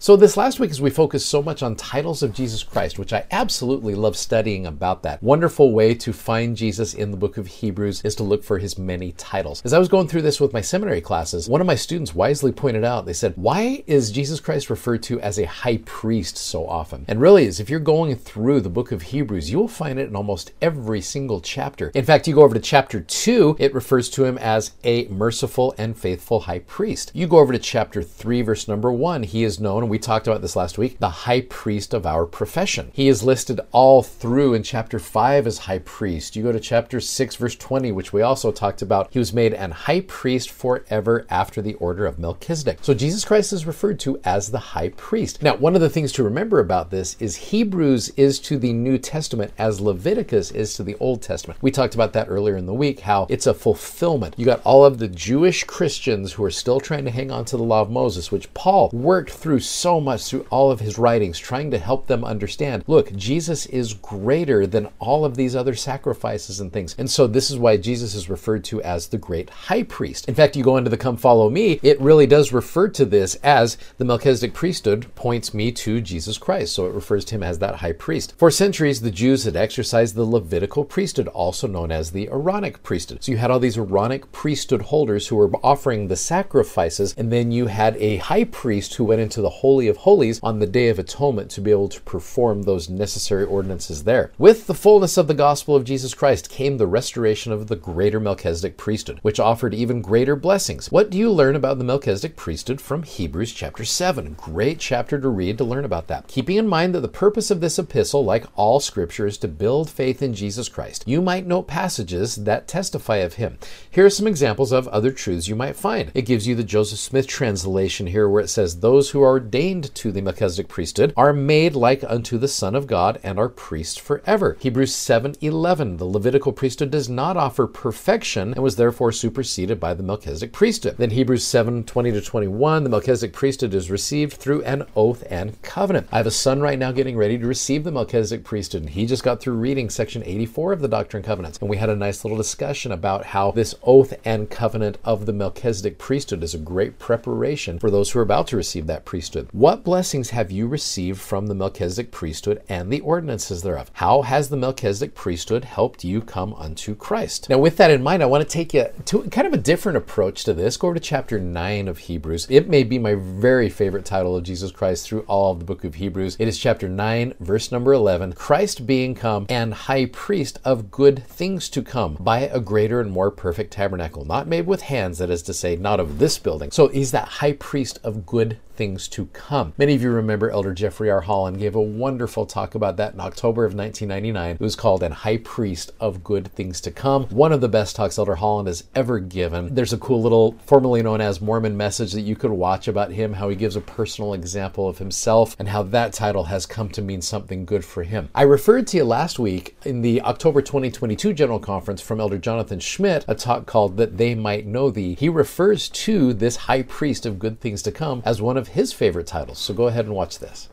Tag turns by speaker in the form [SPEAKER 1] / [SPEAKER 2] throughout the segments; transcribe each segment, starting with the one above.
[SPEAKER 1] So, this last week, as we focused so much on titles of Jesus Christ, which I absolutely love studying about that, wonderful way to find Jesus in the book of Hebrews is to look for his many titles. As I was going through this with my seminary classes, one of my students wisely pointed out, they said, Why is Jesus Christ referred to as a high priest so often? And really is, if you're going through the book of Hebrews, you will find it in almost every single chapter. In fact, you go over to chapter 2, it refers to him as a merciful and faithful high priest. You go over to chapter 3, verse number 1, he is known we talked about this last week, the high priest of our profession. He is listed all through in chapter 5 as high priest. You go to chapter 6, verse 20, which we also talked about. He was made an high priest forever after the order of Melchizedek. So Jesus Christ is referred to as the high priest. Now, one of the things to remember about this is Hebrews is to the New Testament as Leviticus is to the Old Testament. We talked about that earlier in the week, how it's a fulfillment. You got all of the Jewish Christians who are still trying to hang on to the law of Moses, which Paul worked through so much through all of his writings, trying to help them understand look, Jesus is greater than all of these other sacrifices and things. And so this is why Jesus is referred to as the great high priest. In fact, you go into the Come Follow Me, it really does refer to this as the Melchizedek priesthood points me to Jesus Christ. So it refers to him as that high priest. For centuries, the Jews had exercised the Levitical priesthood, also known as the Aaronic priesthood. So you had all these Aaronic priesthood holders who were offering the sacrifices, and then you had a high priest who went into the Holy of Holies on the Day of Atonement to be able to perform those necessary ordinances there. With the fullness of the gospel of Jesus Christ came the restoration of the greater Melchizedek priesthood, which offered even greater blessings. What do you learn about the Melchizedek priesthood from Hebrews chapter 7? Great chapter to read to learn about that. Keeping in mind that the purpose of this epistle, like all scripture, is to build faith in Jesus Christ, you might note passages that testify of him. Here are some examples of other truths you might find. It gives you the Joseph Smith translation here where it says, Those who are ordained to the Melchizedek priesthood are made like unto the Son of God and are priests forever. Hebrews 7:11 The Levitical priesthood does not offer perfection and was therefore superseded by the Melchizedek priesthood. Then Hebrews 7:20 to 21 the Melchizedek priesthood is received through an oath and covenant. I have a son right now getting ready to receive the Melchizedek priesthood and he just got through reading section 84 of the Doctrine and Covenants and we had a nice little discussion about how this oath and covenant of the Melchizedek priesthood is a great preparation for those who are about to receive that priesthood. What blessings have you received from the Melchizedek priesthood and the ordinances thereof? How has the Melchizedek priesthood helped you come unto Christ? Now, with that in mind, I want to take you to kind of a different approach to this. Go over to chapter 9 of Hebrews. It may be my very favorite title of Jesus Christ through all of the book of Hebrews. It is chapter 9, verse number 11 Christ being come and high priest of good things to come by a greater and more perfect tabernacle, not made with hands, that is to say, not of this building. So he's that high priest of good things to come. Many of you remember Elder Jeffrey R. Holland gave a wonderful talk about that in October of 1999. It was called An High Priest of Good Things to Come. One of the best talks Elder Holland has ever given. There's a cool little, formerly known as Mormon message that you could watch about him, how he gives a personal example of himself, and how that title has come to mean something good for him. I referred to you last week in the October 2022 General Conference from Elder Jonathan Schmitt, a talk called That They Might Know Thee. He refers to this high priest of good things to come as one of his favorite titles. So go ahead and watch this.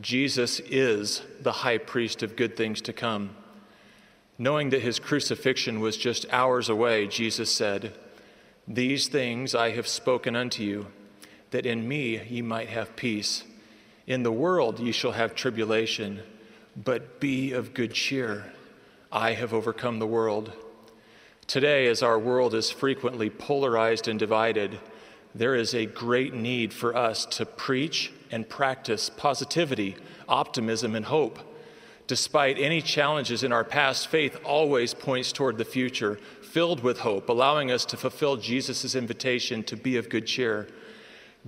[SPEAKER 2] Jesus is the high priest of good things to come. Knowing that his crucifixion was just hours away, Jesus said, These things I have spoken unto you, that in me ye might have peace. In the world ye shall have tribulation, but be of good cheer. I have overcome the world. Today, as our world is frequently polarized and divided, there is a great need for us to preach and practice positivity, optimism, and hope. Despite any challenges in our past, faith always points toward the future, filled with hope, allowing us to fulfill Jesus' invitation to be of good cheer.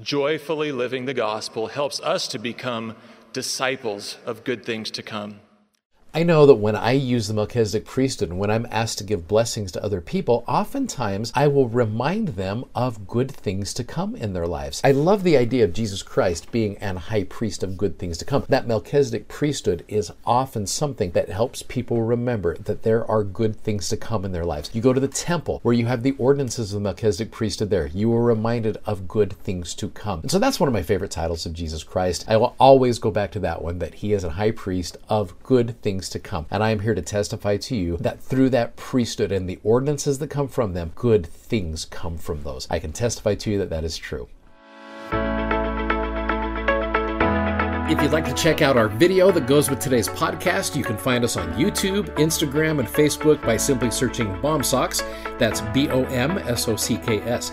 [SPEAKER 2] Joyfully living the gospel helps us to become disciples of good things to come.
[SPEAKER 1] I know that when I use the Melchizedek priesthood and when I'm asked to give blessings to other people, oftentimes I will remind them of good things to come in their lives. I love the idea of Jesus Christ being an high priest of good things to come. That Melchizedek priesthood is often something that helps people remember that there are good things to come in their lives. You go to the temple where you have the ordinances of the Melchizedek priesthood there. You are reminded of good things to come. And so that's one of my favorite titles of Jesus Christ. I will always go back to that one that he is a high priest of good things to come. And I am here to testify to you that through that priesthood and the ordinances that come from them, good things come from those. I can testify to you that that is true. If you'd like to check out our video that goes with today's podcast, you can find us on YouTube, Instagram, and Facebook by simply searching BOMSOCKS. That's B O M S O C K S.